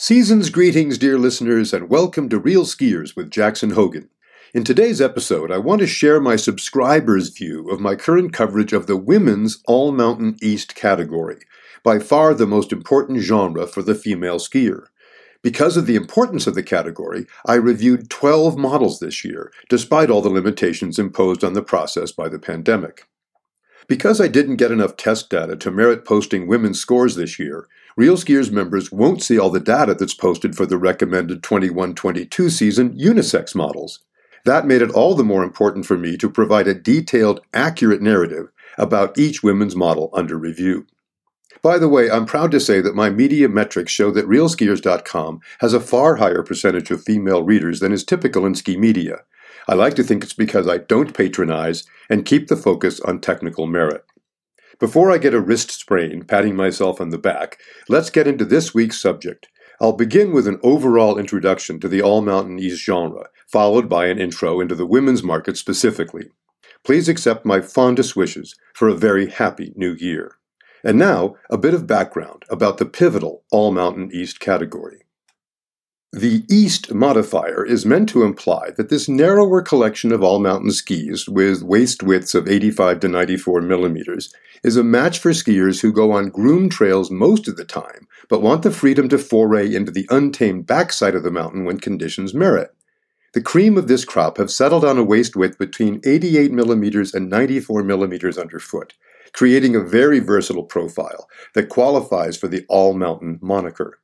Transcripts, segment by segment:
Season's greetings, dear listeners, and welcome to Real Skiers with Jackson Hogan. In today's episode, I want to share my subscribers' view of my current coverage of the women's All Mountain East category, by far the most important genre for the female skier. Because of the importance of the category, I reviewed 12 models this year, despite all the limitations imposed on the process by the pandemic. Because I didn't get enough test data to merit posting women's scores this year, Real Skiers members won't see all the data that's posted for the recommended 21 22 season unisex models. That made it all the more important for me to provide a detailed, accurate narrative about each women's model under review. By the way, I'm proud to say that my media metrics show that realskiers.com has a far higher percentage of female readers than is typical in ski media. I like to think it's because I don't patronize and keep the focus on technical merit. Before I get a wrist sprain patting myself on the back, let's get into this week's subject. I'll begin with an overall introduction to the All Mountain East genre, followed by an intro into the women's market specifically. Please accept my fondest wishes for a very happy new year. And now, a bit of background about the pivotal All Mountain East category. The East modifier is meant to imply that this narrower collection of all mountain skis with waist widths of 85 to 94 millimeters is a match for skiers who go on groomed trails most of the time, but want the freedom to foray into the untamed backside of the mountain when conditions merit. The cream of this crop have settled on a waist width between 88 millimeters and 94 millimeters underfoot, creating a very versatile profile that qualifies for the all mountain moniker.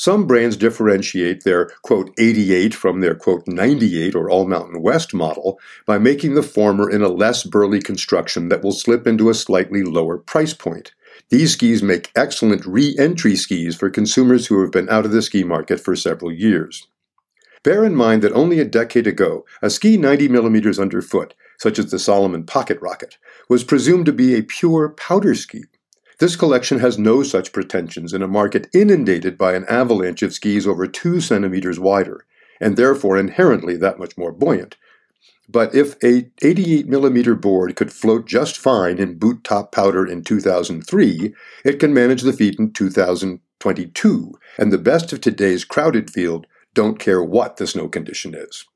Some brands differentiate their quote 88 from their quote 98 or All Mountain West model by making the former in a less burly construction that will slip into a slightly lower price point. These skis make excellent re entry skis for consumers who have been out of the ski market for several years. Bear in mind that only a decade ago, a ski 90 millimeters underfoot, such as the Salomon Pocket Rocket, was presumed to be a pure powder ski. This collection has no such pretensions in a market inundated by an avalanche of skis over two centimeters wider, and therefore inherently that much more buoyant. But if a 88 millimeter board could float just fine in boot top powder in 2003, it can manage the feat in 2022, and the best of today's crowded field don't care what the snow condition is.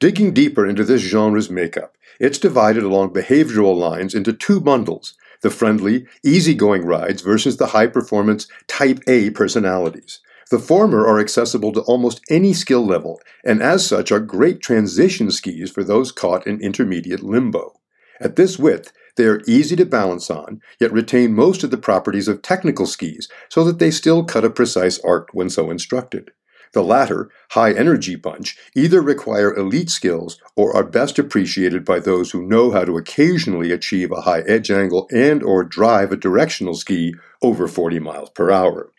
Digging deeper into this genre's makeup, it's divided along behavioral lines into two bundles the friendly, easygoing rides versus the high performance Type A personalities. The former are accessible to almost any skill level, and as such are great transition skis for those caught in intermediate limbo. At this width, they are easy to balance on, yet retain most of the properties of technical skis so that they still cut a precise arc when so instructed. The latter, high energy bunch, either require elite skills or are best appreciated by those who know how to occasionally achieve a high edge angle and or drive a directional ski over 40 miles per hour.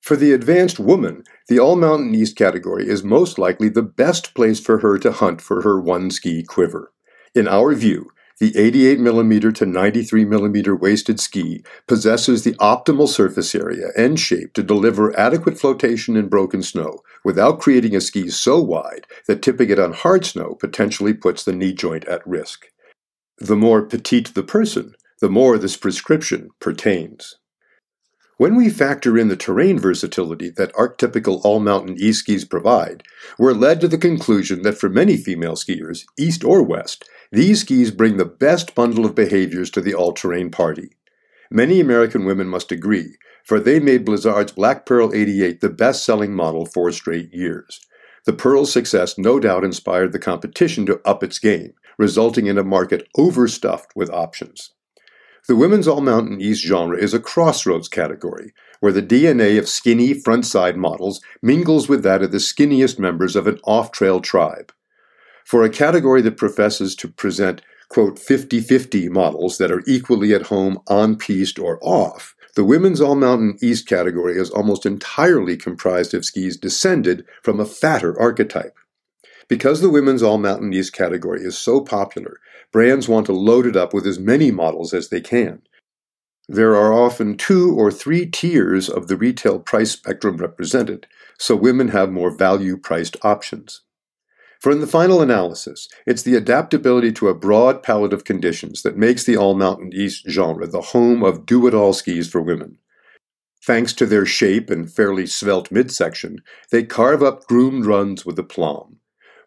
For the advanced woman, the All Mountain East category is most likely the best place for her to hunt for her one ski quiver. In our view, the 88mm to 93mm waisted ski possesses the optimal surface area and shape to deliver adequate flotation in broken snow without creating a ski so wide that tipping it on hard snow potentially puts the knee joint at risk. The more petite the person, the more this prescription pertains. When we factor in the terrain versatility that archetypical all mountain e skis provide, we're led to the conclusion that for many female skiers, east or west, these skis bring the best bundle of behaviors to the all terrain party. Many American women must agree, for they made Blizzard's Black Pearl 88 the best selling model four straight years. The Pearl's success no doubt inspired the competition to up its game, resulting in a market overstuffed with options. The women's all mountain east genre is a crossroads category, where the DNA of skinny front side models mingles with that of the skinniest members of an off trail tribe. For a category that professes to present, quote, 50 50 models that are equally at home on piste or off, the women's all mountain east category is almost entirely comprised of skis descended from a fatter archetype. Because the women's all mountain east category is so popular, brands want to load it up with as many models as they can. There are often two or three tiers of the retail price spectrum represented, so women have more value priced options. For in the final analysis, it's the adaptability to a broad palette of conditions that makes the all mountain east genre the home of do it all skis for women. Thanks to their shape and fairly svelte midsection, they carve up groomed runs with aplomb.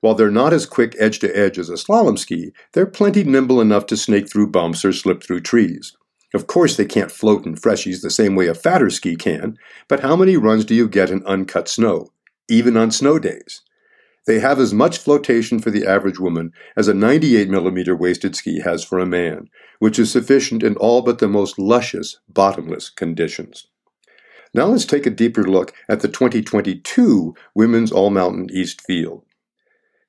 While they're not as quick edge to edge as a slalom ski, they're plenty nimble enough to snake through bumps or slip through trees. Of course, they can't float in freshies the same way a fatter ski can, but how many runs do you get in uncut snow, even on snow days? They have as much flotation for the average woman as a 98 millimeter waisted ski has for a man, which is sufficient in all but the most luscious, bottomless conditions. Now let's take a deeper look at the 2022 Women's All Mountain East field.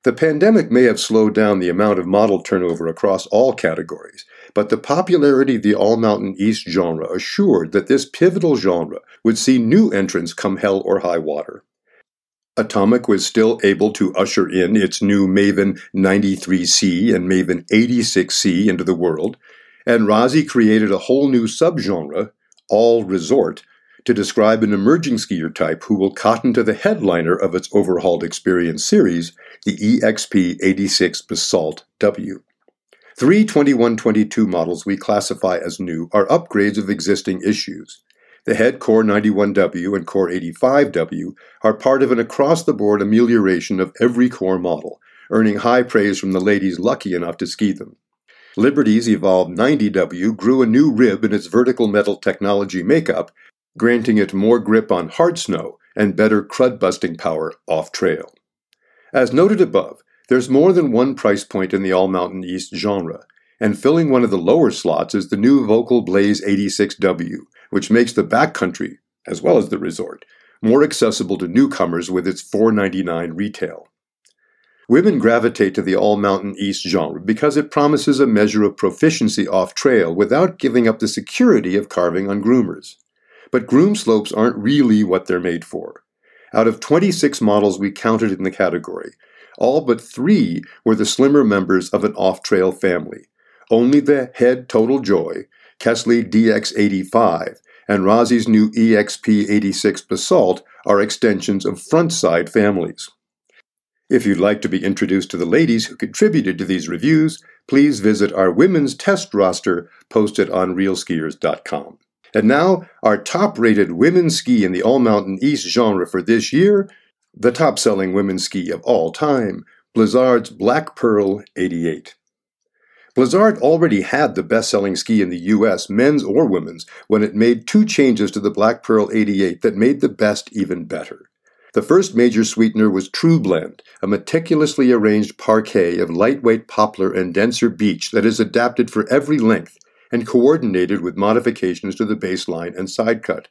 The pandemic may have slowed down the amount of model turnover across all categories, but the popularity of the All Mountain East genre assured that this pivotal genre would see new entrants come hell or high water. Atomic was still able to usher in its new Maven 93C and Maven 86C into the world, and Rossi created a whole new subgenre, all resort, to describe an emerging skier type who will cotton to the headliner of its overhauled experience series, the EXP 86 Basalt W. Three 2122 models we classify as new are upgrades of existing issues. The head Kore 91W and Kore 85W are part of an across the board amelioration of every core model, earning high praise from the ladies lucky enough to ski them. Liberty's Evolv 90W grew a new rib in its vertical metal technology makeup granting it more grip on hard snow and better crud busting power off trail. As noted above, there's more than one price point in the All Mountain East genre, and filling one of the lower slots is the new Volkl Blaze 86W, which makes the backcountry, as well as the resort, more accessible to newcomers with its $4.99 retail. Women gravitate to the All Mountain East genre because it promises a measure of proficiency off trail without giving up the security of carving on groomers. But groom slopes aren't really what they're made for. Out of 26 models we counted in the category, all but three were the slimmer members of an off trail family. Only the head Total Joy, Kästle DX85, and Rossi's new EXP86 Basalt are extensions of front side families. If you'd like to be introduced to the ladies who contributed to these reviews, please visit our women's test roster posted on realskiers.com. And now, our top rated women's ski in the All Mountain East genre for this year, the top selling women's ski of all time, Blizzard's Black Pearl 88. Blizzard already had the best selling ski in the US, men's or women's, when it made two changes to the Black Pearl 88 that made the best even better. The first major sweetener was True Blend, a meticulously arranged parquet of lightweight poplar and denser beech that is adapted for every length and coordinated with modifications to the baseline and side cut.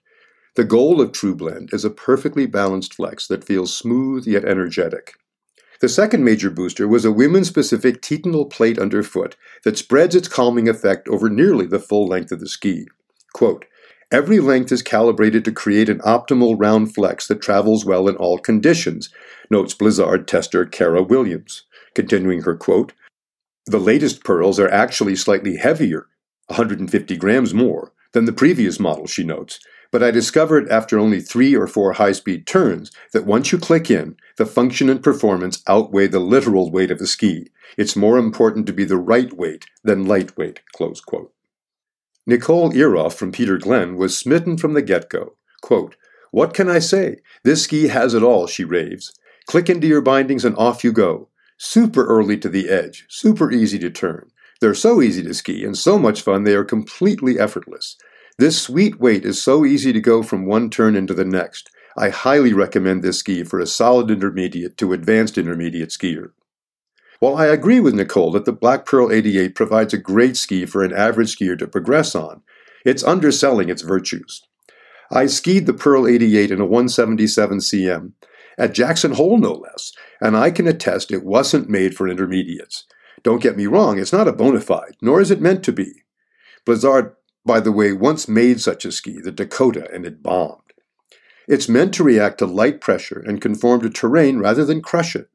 The goal of True Blend is a perfectly balanced flex that feels smooth yet energetic. The second major booster was a women specific titanal plate underfoot that spreads its calming effect over nearly the full length of the ski. Quote, Every length is calibrated to create an optimal round flex that travels well in all conditions, notes Blizzard tester Kara Williams. Continuing her quote, The latest pearls are actually slightly heavier 150 grams more than the previous model, she notes. But I discovered after only three or four high speed turns that once you click in, the function and performance outweigh the literal weight of the ski. It's more important to be the right weight than lightweight. Close quote. Nicole Eroff from Peter Glenn was smitten from the get go. Quote, What can I say? This ski has it all, she raves. Click into your bindings and off you go. Super early to the edge, super easy to turn. They're so easy to ski and so much fun they are completely effortless. This sweet weight is so easy to go from one turn into the next. I highly recommend this ski for a solid intermediate to advanced intermediate skier. While I agree with Nicole that the Black Pearl 88 provides a great ski for an average skier to progress on, it's underselling its virtues. I skied the Pearl 88 in a 177 cm, at Jackson Hole no less, and I can attest it wasn't made for intermediates. Don't get me wrong, it's not a bona fide, nor is it meant to be. Blizzard, by the way, once made such a ski, the Dakota, and it bombed. It's meant to react to light pressure and conform to terrain rather than crush it.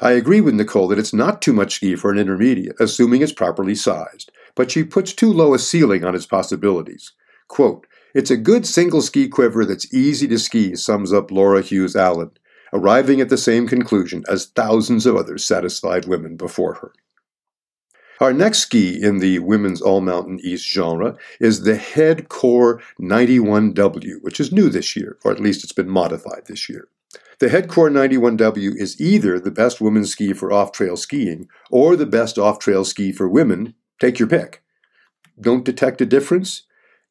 I agree with Nicole that it's not too much ski for an intermediate, assuming it's properly sized, but she puts too low a ceiling on its possibilities. Quote, It's a good single ski quiver that's easy to ski, sums up Laura Hughes Allen, arriving at the same conclusion as thousands of other satisfied women before her. Our next ski in the women's all mountain east genre is the Head Kore 91W, which is new this year, or at least it's been modified this year. The Head Kore 91W is either the best women's ski for off trail skiing or the best off trail ski for women. Take your pick. Don't detect a difference?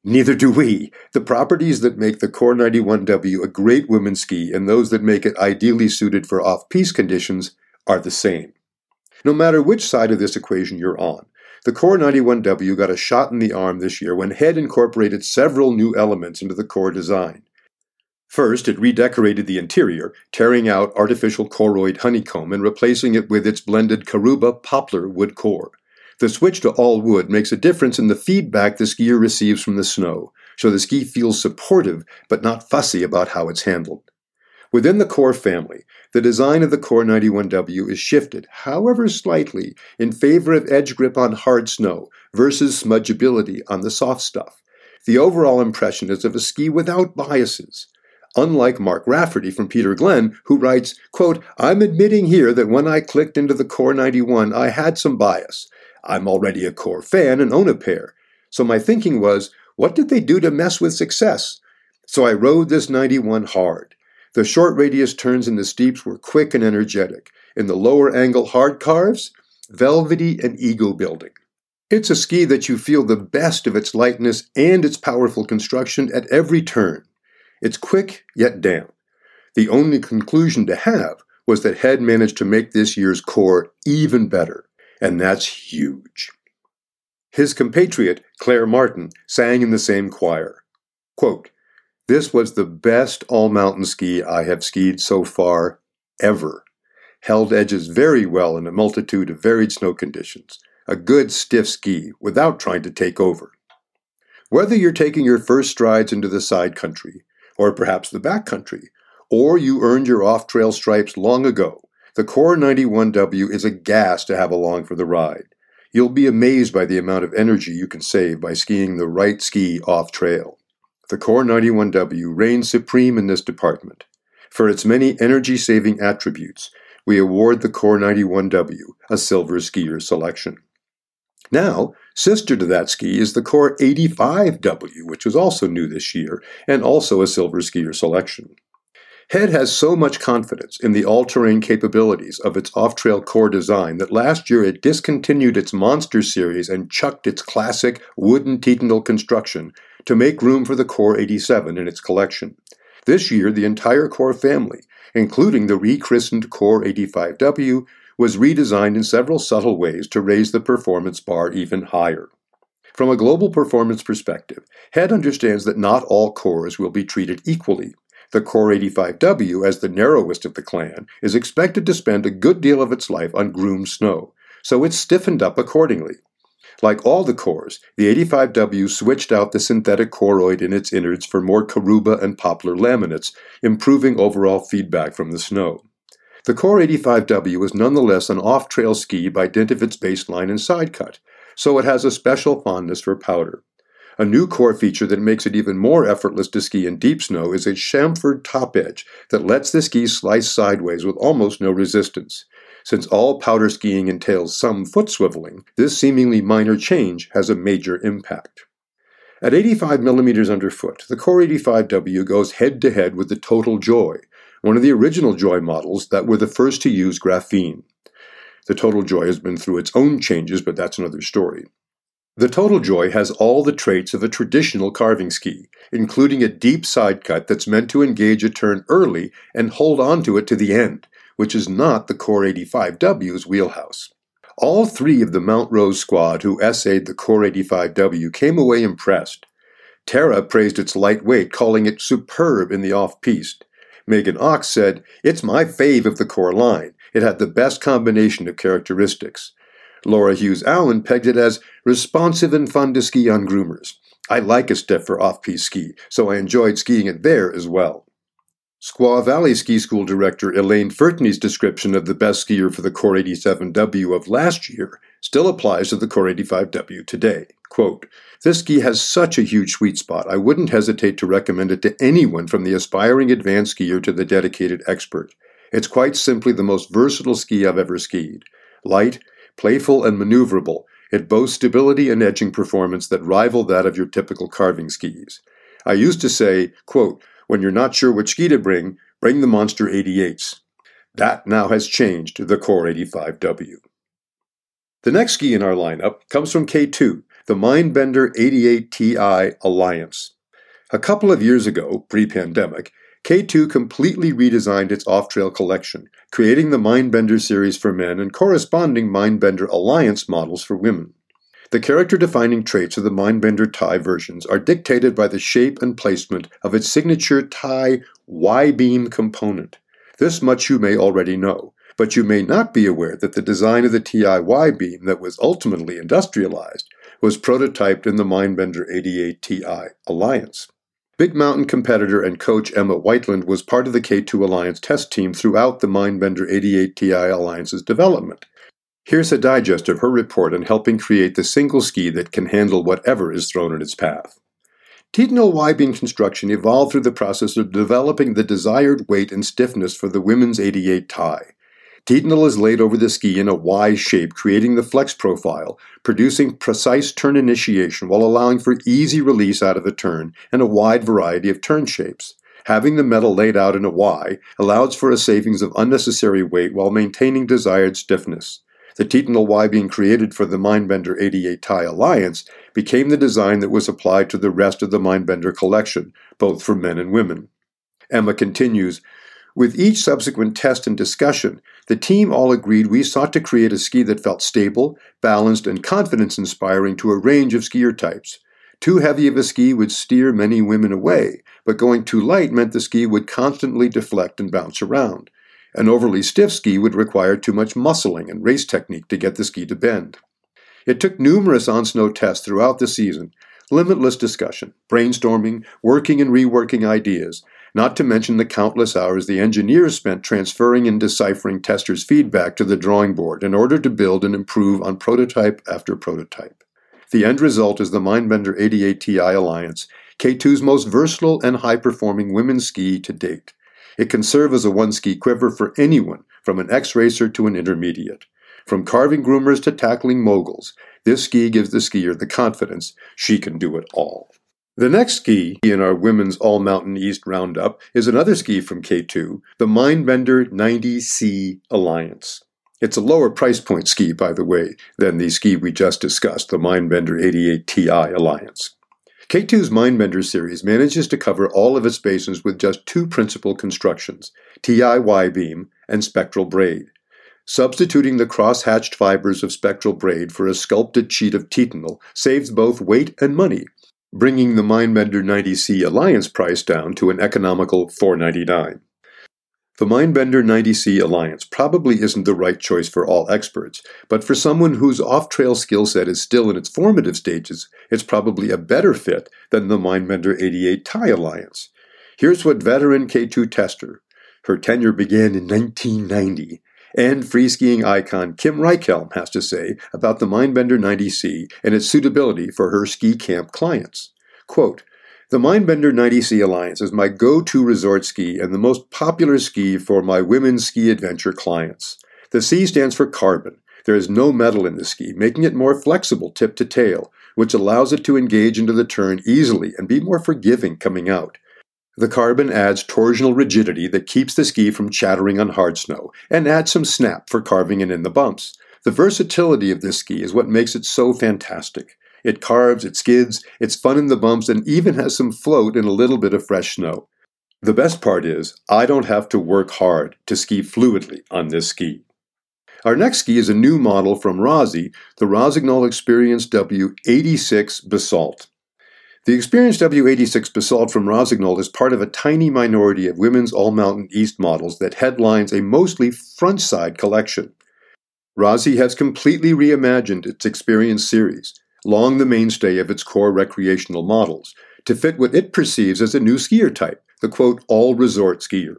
Neither do we. The properties that make the Kore 91W a great women's ski and those that make it ideally suited for off piste conditions are the same. No matter which side of this equation you're on, the Kore 91W got a shot in the arm this year when Head incorporated several new elements into the core design. First, it redecorated the interior, tearing out artificial Koroyd honeycomb and replacing it with its blended Karuba poplar wood core. The switch to all wood makes a difference in the feedback the skier receives from the snow, so the ski feels supportive but not fussy about how it's handled. Within the core family, the design of the Kore 91W is shifted, however slightly, in favor of edge grip on hard snow versus smudgeability on the soft stuff. The overall impression is of a ski without biases. Unlike Mark Rafferty from Peter Glenn, who writes, quote, I'm admitting here that when I clicked into the Kore 91, I had some bias. I'm already a Kore fan and own a pair. So my thinking was, what did they do to mess with success? So I rode this 91 hard. The short radius turns in the steeps were quick and energetic. In the lower angle hard carves, velvety and ego building. It's a ski that you feel the best of its lightness and its powerful construction at every turn. It's quick yet down. The only conclusion to have was that Head managed to make this year's core even better, and that's huge. His compatriot, Claire Martin, sang in the same choir. Quote, this was the best all mountain ski I have skied so far ever. Held edges very well in a multitude of varied snow conditions. A good stiff ski without trying to take over. Whether you're taking your first strides into the side country, or perhaps the back country, or you earned your off trail stripes long ago, the Kore 91W is a gas to have along for the ride. You'll be amazed by the amount of energy you can save by skiing the right ski off trail. The Kore 91W reigns supreme in this department. For its many energy saving attributes, we award the Kore 91W a Silver Skier selection. Now, sister to that ski is the Kore 85W, which was also new this year and also a Silver Skier selection. Head has so much confidence in the all terrain capabilities of its off trail core design that last year it discontinued its Monster series and chucked its classic wooden Titanal construction to make room for the Kore 87 in its collection. This year, the entire Kore family, including the rechristened Kore 85W, was redesigned in several subtle ways to raise the performance bar even higher. From a global performance perspective, Head understands that not all cores will be treated equally. The Kore 85W, as the narrowest of the clan, is expected to spend a good deal of its life on groomed snow, so it's stiffened up accordingly. Like all the cores, the 85W switched out the synthetic Koroyd in its innards for more Karuba and poplar laminates, improving overall feedback from the snow. The Kore 85W is nonetheless an off trail ski by dint of its baseline and side cut, so it has a special fondness for powder. A new core feature that makes it even more effortless to ski in deep snow is a chamfered top edge that lets the ski slice sideways with almost no resistance. Since all powder skiing entails some foot swiveling, this seemingly minor change has a major impact. At 85 millimeters underfoot, the Kore 85W goes head to head with the Total Joy, one of the original Joy models that were the first to use graphene. The Total Joy has been through its own changes, but that's another story. The Total Joy has all the traits of a traditional carving ski, including a deep side cut that's meant to engage a turn early and hold on to it to the end, which is not the Kore 85W's wheelhouse. All three of the Mount Rose squad who essayed the Kore 85W came away impressed. Tara praised its lightweight, calling it superb in the off piste. Megan Ox said, It's my fave of the core line. It had the best combination of characteristics. Laura Hughes Allen pegged it as responsive and fun to ski on groomers. I like a stiffer off piste ski, so I enjoyed skiing it there as well. Squaw Valley Ski School director Elaine Fertney's description of the best skier for the Kore 87W of last year still applies to the Kore 85W today. Quote, This ski has such a huge sweet spot, I wouldn't hesitate to recommend it to anyone from the aspiring advanced skier to the dedicated expert. It's quite simply the most versatile ski I've ever skied. Light, playful, and maneuverable, It boasts stability and edging performance that rival that of your typical carving skis. I used to say, quote, when you're not sure which ski to bring, bring the Monster 88s. That now has changed to the Kore 85W. The next ski in our lineup comes from K2, the Mindbender 88 Ti Alliance. A couple of years ago, pre pandemic, K2 completely redesigned its off trail collection, creating the Mindbender series for men and corresponding Mindbender Alliance models for women. The character defining traits of the Mindbender Ti versions are dictated by the shape and placement of its signature Ti Y beam component. This much you may already know, but you may not be aware that the design of the Ti Y beam that was ultimately industrialized was prototyped in the Mindbender 88 Ti Alliance. Big Mountain competitor and coach Emma Whiteland was part of the K2 Alliance test team throughout the Mindbender 88 Ti Alliance's development. Here's a digest of her report on helping create the single ski that can handle whatever is thrown in its path. Titanal Y-beam construction evolved through the process of developing the desired weight and stiffness for the women's 88 Ti. Titanal is laid over the ski in a Y shape, creating the flex profile, producing precise turn initiation while allowing for easy release out of the turn and a wide variety of turn shapes. Having the metal laid out in a Y allows for a savings of unnecessary weight while maintaining desired stiffness. The Titanal Y beam created for the Mindbender 88 Ti Alliance became the design that was applied to the rest of the Mindbender collection, both for men and women. Emma continues, with each subsequent test and discussion, the team all agreed we sought to create a ski that felt stable, balanced, and confidence inspiring to a range of skier types. Too heavy of a ski would steer many women away, but going too light meant the ski would constantly deflect and bounce around. An overly stiff ski would require too much muscling and race technique to get the ski to bend. It took numerous on snow tests throughout the season, limitless discussion, brainstorming, working and reworking ideas, not to mention the countless hours the engineers spent transferring and deciphering testers' feedback to the drawing board in order to build and improve on prototype after prototype. The end result is the Mindbender 88 Ti Alliance, K2's most versatile and high performing women's ski to date. It can serve as a one ski quiver for anyone, from an ex racer to an intermediate. From carving groomers to tackling moguls, this ski gives the skier the confidence she can do it all. The next ski in our Women's All Mountain East Roundup is another ski from K2, the Mindbender 90C Alliance. It's a lower price point ski, by the way, than the ski we just discussed, the Mindbender 88 Ti Alliance. K2's Mindbender series manages to cover all of its bases with just two principal constructions TIY beam and spectral braid. Substituting the cross hatched fibers of spectral braid for a sculpted sheet of titanal saves both weight and money bringing the Mindbender 90C Alliance price down to an economical $499. The Mindbender 90C Alliance probably isn't the right choice for all experts, but for someone whose off trail skill set is still in its formative stages, it's probably a better fit than the Mindbender 88 Ti Alliance. Here's what veteran K2 tester, her tenure began in 1990, and free skiing icon Kim Reichhelm has to say about the Mindbender 90C and its suitability for her ski camp clients. Quote, the Mindbender 90C Alliance is my go to resort ski and the most popular ski for my women's ski adventure clients. The C stands for carbon. There is no metal in the ski, making it more flexible tip to tail, which allows it to engage into the turn easily and be more forgiving coming out. The carbon adds torsional rigidity that keeps the ski from chattering on hard snow, and adds some snap for carving and in the bumps. The versatility of this ski is what makes it so fantastic. It carves, it skids, it's fun in the bumps, and even has some float in a little bit of fresh snow. The best part is, I don't have to work hard to ski fluidly on this ski. Our next ski is a new model from Rossi, the Rossignol Experience W86 Basalt. The Experience W86 Basalt from Rossignol is part of a tiny minority of women's All Mountain East models that headlines a mostly front side collection. Rossi has completely reimagined its Experience series, long the mainstay of its core recreational models, to fit what it perceives as a new skier type, the quote, all resort skier.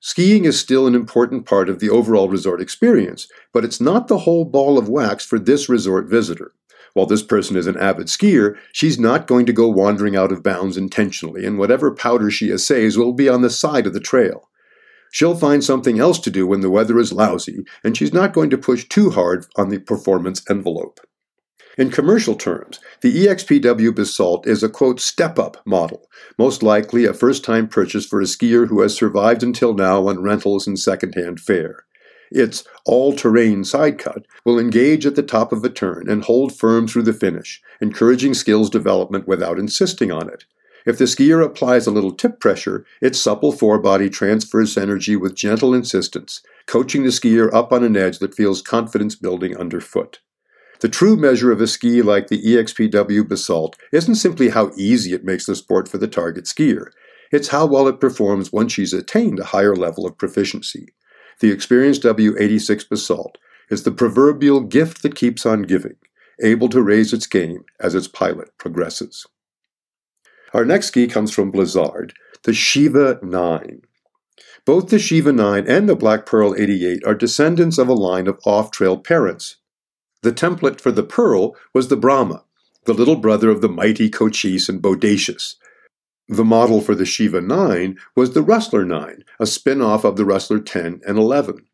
Skiing is still an important part of the overall resort experience, but it's not the whole ball of wax for this resort visitor. While this person is an avid skier, she's not going to go wandering out of bounds intentionally, and whatever powder she essays will be on the side of the trail. She'll find something else to do when the weather is lousy, and she's not going to push too hard on the performance envelope. In commercial terms, the EXPW Basalt is a quote step up model, most likely a first time purchase for a skier who has survived until now on rentals and second hand fare. Its all terrain side cut will engage at the top of a turn and hold firm through the finish, encouraging skills development without insisting on it. If the skier applies a little tip pressure, its supple forebody transfers energy with gentle insistence, coaching the skier up on an edge that feels confidence building underfoot. The true measure of a ski like the EXPW Basalt isn't simply how easy it makes the sport for the target skier, it's how well it performs once she's attained a higher level of proficiency. The Experience W86 Basalt is the proverbial gift that keeps on giving, able to raise its game as its pilot progresses. Our next ski comes from Blizzard, the Sheeva 9. Both the Sheeva 9 and the Black Pearl 88 are descendants of a line of off trail parents the template for the pearl was the Brahma, the little brother of the mighty Cochise and Bodacious. The model for the Sheeva 9 was the Rustler 9, a spin off of the Rustler 10 and 11.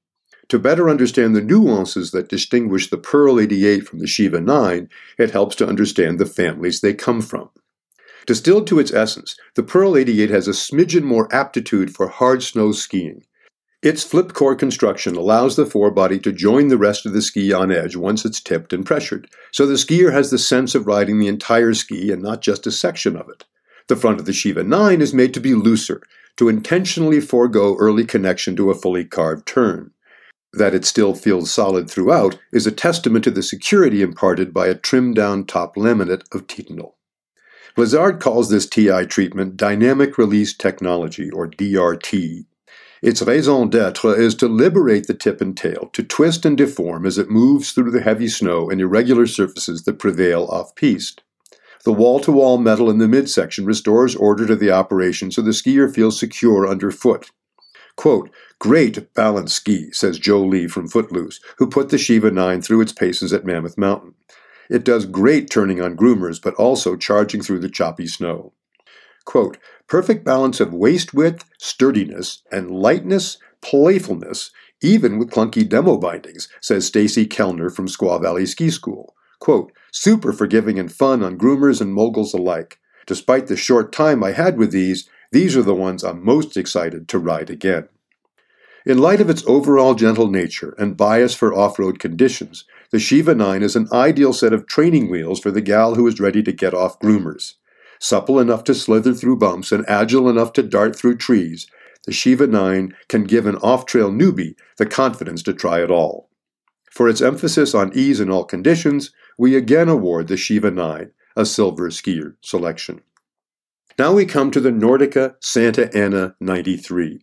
To better understand the nuances that distinguish the Pearl 88 from the Sheeva 9, it helps to understand the families they come from. Distilled to its essence, the Pearl 88 has a smidgen more aptitude for hard snow skiing, its flip core construction allows the forebody to join the rest of the ski on edge once it's tipped and pressured, so the skier has the sense of riding the entire ski and not just a section of it. The front of the Sheeva 9 is made to be looser, to intentionally forego early connection to a fully carved turn. That it still feels solid throughout is a testament to the security imparted by a trimmed down top laminate of Titanal. Blizzard calls this TI treatment dynamic release technology, or DRT. Its raison d'etre is to liberate the tip and tail, to twist and deform as it moves through the heavy snow and irregular surfaces that prevail off piste. The wall to wall metal in the midsection restores order to the operation so the skier feels secure underfoot. Quote, Great balance ski, says Joe Lee from Footloose, who put the Sheeva 9 through its paces at Mammoth Mountain. It does great turning on groomers, but also charging through the choppy snow. Quote, perfect balance of waist width, sturdiness, and lightness, playfulness, even with clunky demo bindings, says Stacy Kellner from Squaw Valley Ski School. Quote, super forgiving and fun on groomers and moguls alike. Despite the short time I had with these, these are the ones I'm most excited to ride again. In light of its overall gentle nature and bias for off road conditions, the Sheeva 9 is an ideal set of training wheels for the gal who is ready to get off groomers supple enough to slither through bumps and agile enough to dart through trees, the Sheeva 9 can give an off trail newbie the confidence to try it all. For its emphasis on ease in all conditions, we again award the Sheeva 9 a silver skier selection. Now we come to the Nordica Santa Ana 93.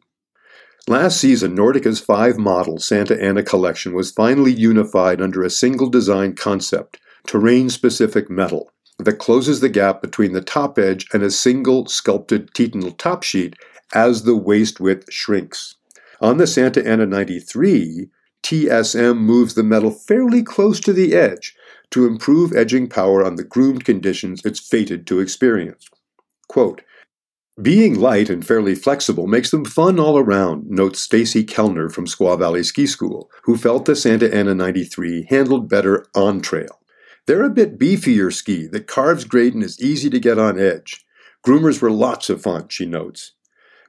Last season, Nordica's five model Santa Ana collection was finally unified under a single design concept terrain specific metal that closes the gap between the top edge and a single sculpted titanal top sheet as the waist width shrinks. On the Santa Ana 93, TSM moves the metal fairly close to the edge to improve edging power on the groomed conditions it's fated to experience. Quote, being light and fairly flexible makes them fun all around, notes Stacy Kellner from Squaw Valley Ski School, who felt the Santa Ana 93 handled better on trail. They're a bit beefier ski that carves great and is easy to get on edge. Groomers were lots of fun, she notes.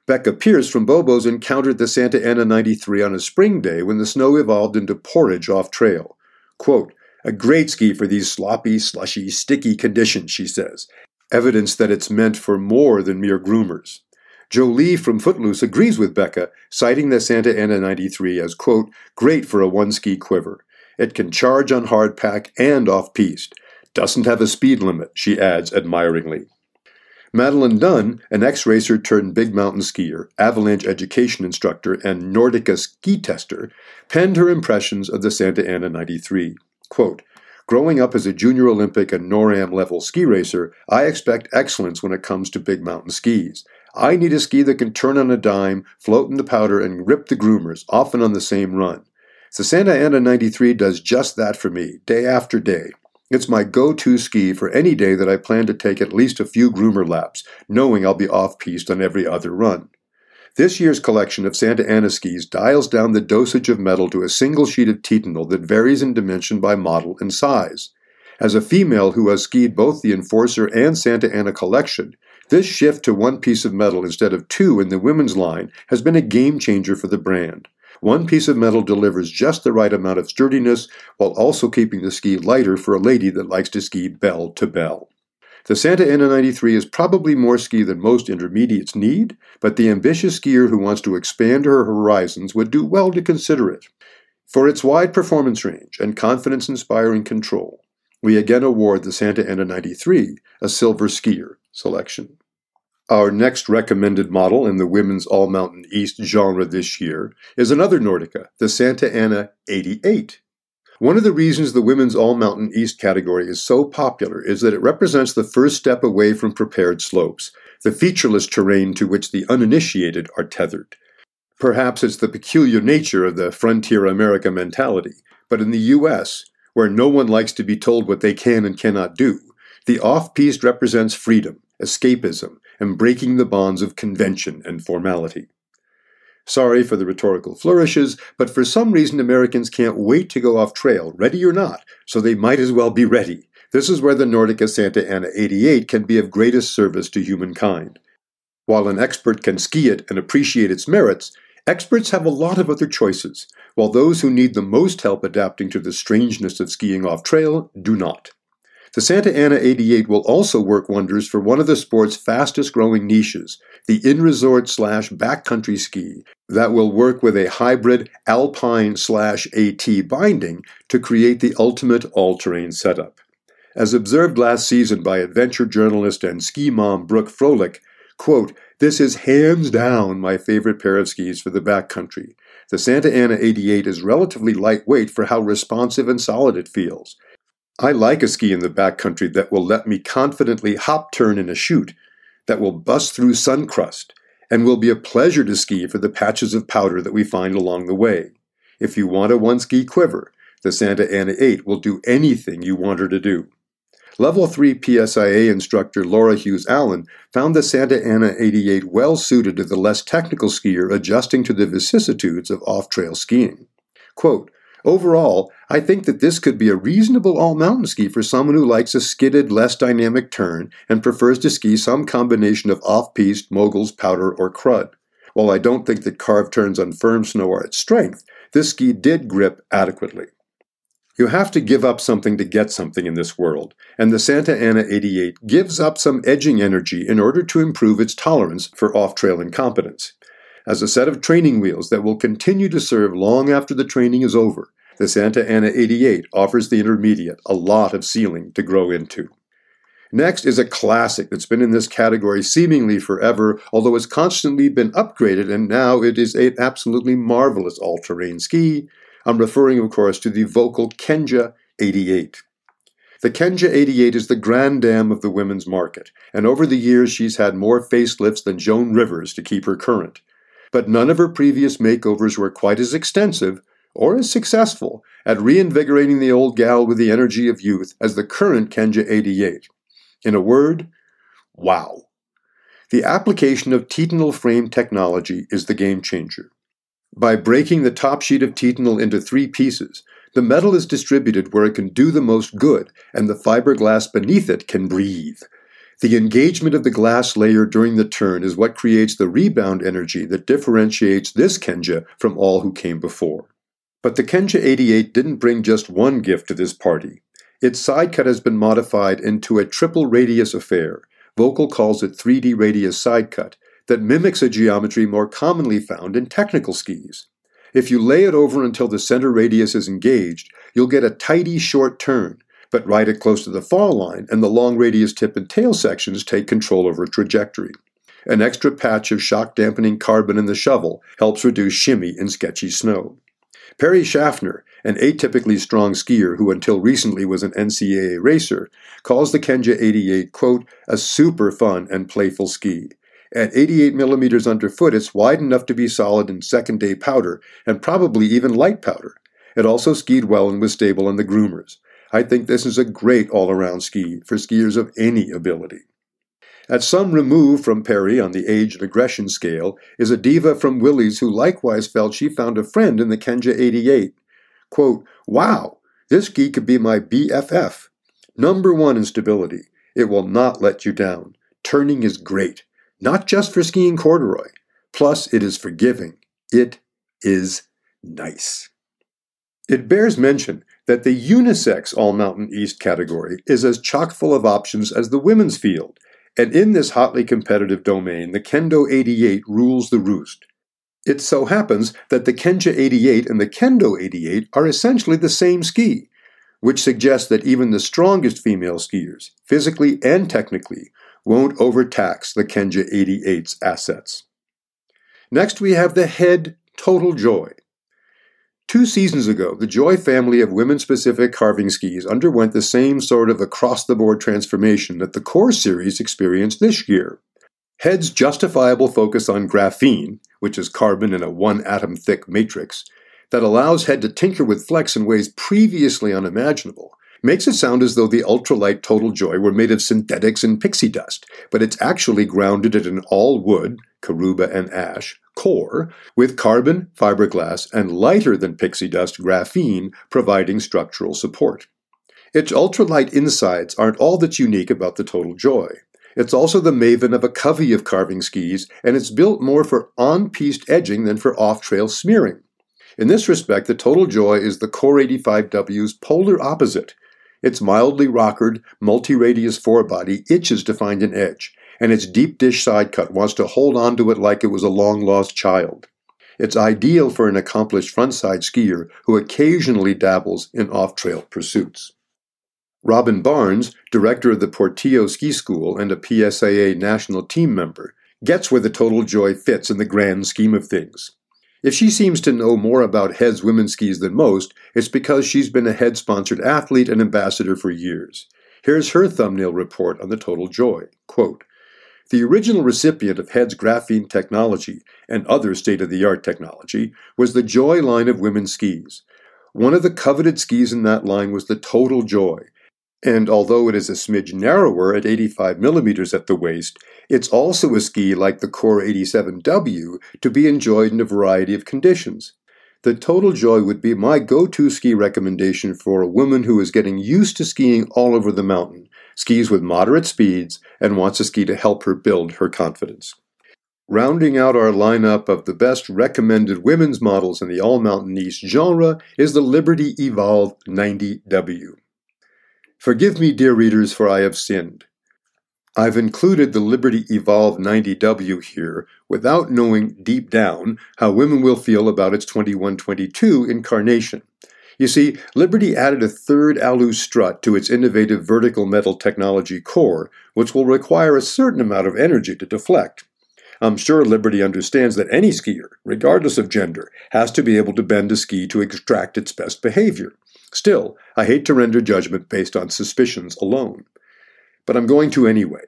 Becca Pierce from Bobo's encountered the Santa Ana 93 on a spring day when the snow evolved into porridge off trail. Quote, a great ski for these sloppy, slushy, sticky conditions, she says, evidence that it's meant for more than mere groomers. Joe Lee from Footloose agrees with Becca, citing the Santa Ana 93 as, quote, great for a one ski quiver. It can charge on hardpack and off piste. Doesn't have a speed limit, she adds admiringly. Madeline Dunn, an ex racer turned big mountain skier, avalanche education instructor, and Nordica ski tester, penned her impressions of the Santa Ana 93. Quote, Growing up as a junior Olympic and NORAM level ski racer, I expect excellence when it comes to big mountain skis. I need a ski that can turn on a dime, float in the powder, and rip the groomers, often on the same run. The Santa Ana 93 does just that for me, day after day. It's my go to ski for any day that I plan to take at least a few groomer laps, knowing I'll be off piste on every other run. This year's collection of Santa Ana skis dials down the dosage of metal to a single sheet of titanal that varies in dimension by model and size. As a female who has skied both the Enforcer and Santa Ana collection, this shift to one piece of metal instead of two in the women's line has been a game changer for the brand. One piece of metal delivers just the right amount of sturdiness while also keeping the ski lighter for a lady that likes to ski bell to bell. The Santa Ana 93 is probably more ski than most intermediates need, but the ambitious skier who wants to expand her horizons would do well to consider it. For its wide performance range and confidence inspiring control, we again award the Santa Ana 93 a Silver Skier selection. Our next recommended model in the women's all mountain east genre this year is another Nordica, the Santa Ana 88. One of the reasons the women's all mountain east category is so popular is that it represents the first step away from prepared slopes, the featureless terrain to which the uninitiated are tethered. Perhaps it's the peculiar nature of the frontier America mentality, but in the U.S., where no one likes to be told what they can and cannot do, the off piste represents freedom, escapism, and breaking the bonds of convention and formality. Sorry for the rhetorical flourishes, but for some reason Americans can't wait to go off trail, ready or not, so they might as well be ready. This is where the Nordica Santa Ana 88 can be of greatest service to humankind. While an expert can ski it and appreciate its merits, experts have a lot of other choices, while those who need the most help adapting to the strangeness of skiing off trail do not. The Santa Ana 88 will also work wonders for one of the sport's fastest growing niches, the in resort slash backcountry ski, that will work with a hybrid alpine slash AT binding to create the ultimate all terrain setup. As observed last season by adventure journalist and ski mom Brooke Froelich, quote, this is hands down my favorite pair of skis for the backcountry. The Santa Ana 88 is relatively lightweight for how responsive and solid it feels. I like a ski in the backcountry that will let me confidently hop turn in a chute, that will bust through sun crust, and will be a pleasure to ski for the patches of powder that we find along the way. If you want a one ski quiver, the Santa Ana 8 will do anything you want her to do. Level 3 PSIA instructor Laura Hughes Allen found the Santa Ana 88 well suited to the less technical skier adjusting to the vicissitudes of off trail skiing. Quote, Overall, I think that this could be a reasonable all mountain ski for someone who likes a skidded, less dynamic turn and prefers to ski some combination of off piste, moguls, powder, or crud. While I don't think that carved turns on firm snow are its strength, this ski did grip adequately. You have to give up something to get something in this world, and the Santa Ana 88 gives up some edging energy in order to improve its tolerance for off trail incompetence. As a set of training wheels that will continue to serve long after the training is over, the Santa Ana 88 offers the intermediate a lot of ceiling to grow into. Next is a classic that's been in this category seemingly forever, although it's constantly been upgraded and now it is an absolutely marvelous all terrain ski. I'm referring, of course, to the Volkl Kenja 88. The Kenja 88 is the grand dam of the women's market, and over the years she's had more facelifts than Joan Rivers to keep her current but none of her previous makeovers were quite as extensive or as successful at reinvigorating the old gal with the energy of youth as the current Kenja 88. In a word, wow. The application of titanal frame technology is the game changer. By breaking the top sheet of titanal into three pieces, the metal is distributed where it can do the most good, and the fiberglass beneath it can breathe. The engagement of the glass layer during the turn is what creates the rebound energy that differentiates this Kenja from all who came before. But the Kenja 88 didn't bring just one gift to this party. Its side cut has been modified into a triple radius affair. Volkl calls it 3D radius side cut that mimics a geometry more commonly found in technical skis. If you lay it over until the center radius is engaged, you'll get a tidy short turn, but ride it close to the fall line, and the long radius tip and tail sections take control over trajectory. An extra patch of shock dampening carbon in the shovel helps reduce shimmy in sketchy snow. Perry Schaffner, an atypically strong skier who until recently was an NCAA racer, calls the Kenja 88, quote, a super fun and playful ski. At 88 millimeters underfoot, it's wide enough to be solid in second day powder, and probably even light powder. It also skied well and was stable on the groomers. I think this is a great all around ski for skiers of any ability. At some remove from Perry on the age and aggression scale is a diva from Willys who likewise felt she found a friend in the Kenja 88. Quote, Wow, this ski could be my BFF. Number one in stability, it will not let you down. Turning is great, not just for skiing corduroy. Plus, it is forgiving. It is nice. It bears mention that the unisex All Mountain East category is as chock full of options as the women's field, and in this hotly competitive domain, the Kendo 88 rules the roost. It so happens that the Kenja 88 and the Kendo 88 are essentially the same ski, which suggests that even the strongest female skiers, physically and technically, won't overtax the Kenja 88's assets. Next, we have the Head Total Joy. Two seasons ago, the Joy family of women specific carving skis underwent the same sort of across the board transformation that the Kore series experienced this year. Head's justifiable focus on graphene, which is carbon in a one atom thick matrix, that allows Head to tinker with flex in ways previously unimaginable, makes it sound as though the ultralight Total Joy were made of synthetics and pixie dust, but it's actually grounded in an all wood, Karuba and ash, core with carbon, fiberglass, and lighter than pixie dust graphene providing structural support. Its ultralight insides aren't all that's unique about the Total Joy. It's also the maven of a covey of carving skis, and it's built more for on piste edging than for off trail smearing. In this respect, the Total Joy is the Kore 85W's polar opposite. Its mildly rockered, multi radius forebody itches to find an edge, and its deep dish side cut wants to hold on to it like it was a long lost child. It's ideal for an accomplished frontside skier who occasionally dabbles in off trail pursuits. Robin Barnes, director of the Portillo Ski School and a PSIA national team member, gets where the Total Joy fits in the grand scheme of things. If she seems to know more about Head's women's skis than most, it's because she's been a Head sponsored athlete and ambassador for years. Here's her thumbnail report on the Total Joy. Quote, the original recipient of Head's graphene technology and other state of the art technology was the Joy line of women's skis. One of the coveted skis in that line was the Total Joy, and although it is a smidge narrower at 85 millimeters at the waist, it's also a ski like the Kore 87W to be enjoyed in a variety of conditions. The Total Joy would be my go to ski recommendation for a woman who is getting used to skiing all over the mountain skis with moderate speeds, and wants a ski to help her build her confidence. Rounding out our lineup of the best recommended women's models in the all mountain east genre is the Liberty Evolv 90W. Forgive me, dear readers, for I have sinned. I've included the Liberty Evolv 90W here without knowing deep down how women will feel about its 2122 incarnation. You see, Liberty added a third alu strut to its innovative vertical metal technology core, which will require a certain amount of energy to deflect. I'm sure Liberty understands that any skier, regardless of gender, has to be able to bend a ski to extract its best behavior. Still, I hate to render judgment based on suspicions alone. But I'm going to anyway.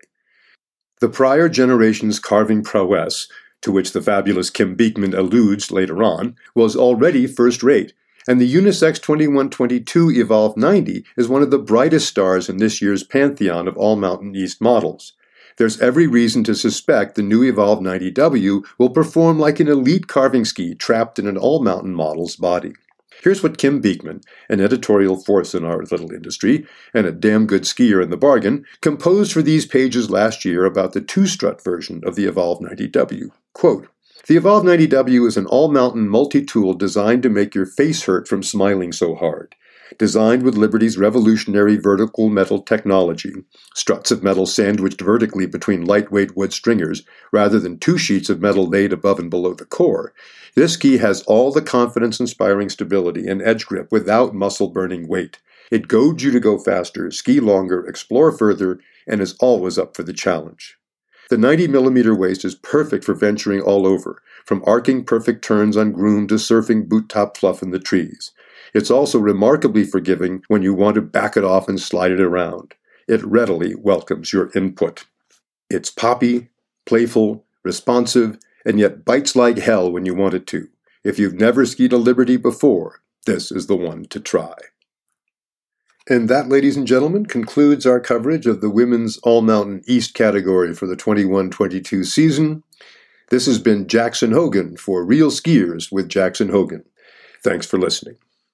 The prior generation's carving prowess, to which the fabulous Kim Beekman alludes later on, was already first rate, and the Unisex 2122 Evolv 90 is one of the brightest stars in this year's pantheon of all Mountain East models. There's every reason to suspect the new Evolv 90W will perform like an elite carving ski trapped in an all mountain model's body. Here's what Kim Beekman, an editorial force in our little industry, and a damn good skier in the bargain, composed for these pages last year about the two strut version of the Evolv 90W. Quote, the Evolv 90W is an all mountain multi tool designed to make your face hurt from smiling so hard. Designed with Liberty's revolutionary vertical metal technology, struts of metal sandwiched vertically between lightweight wood stringers, rather than two sheets of metal laid above and below the core, this ski has all the confidence inspiring stability and edge grip without muscle burning weight. It goads you to go faster, ski longer, explore further, and is always up for the challenge. The 90 millimeter waist is perfect for venturing all over, from arcing perfect turns on groom to surfing boot top fluff in the trees. It's also remarkably forgiving when you want to back it off and slide it around. It readily welcomes your input. It's poppy, playful, responsive, and yet bites like hell when you want it to. If you've never skied a Liberty before, this is the one to try. And that, ladies and gentlemen, concludes our coverage of the Women's All Mountain East category for the 21 22 season. This has been Jackson Hogan for Real Skiers with Jackson Hogan. Thanks for listening.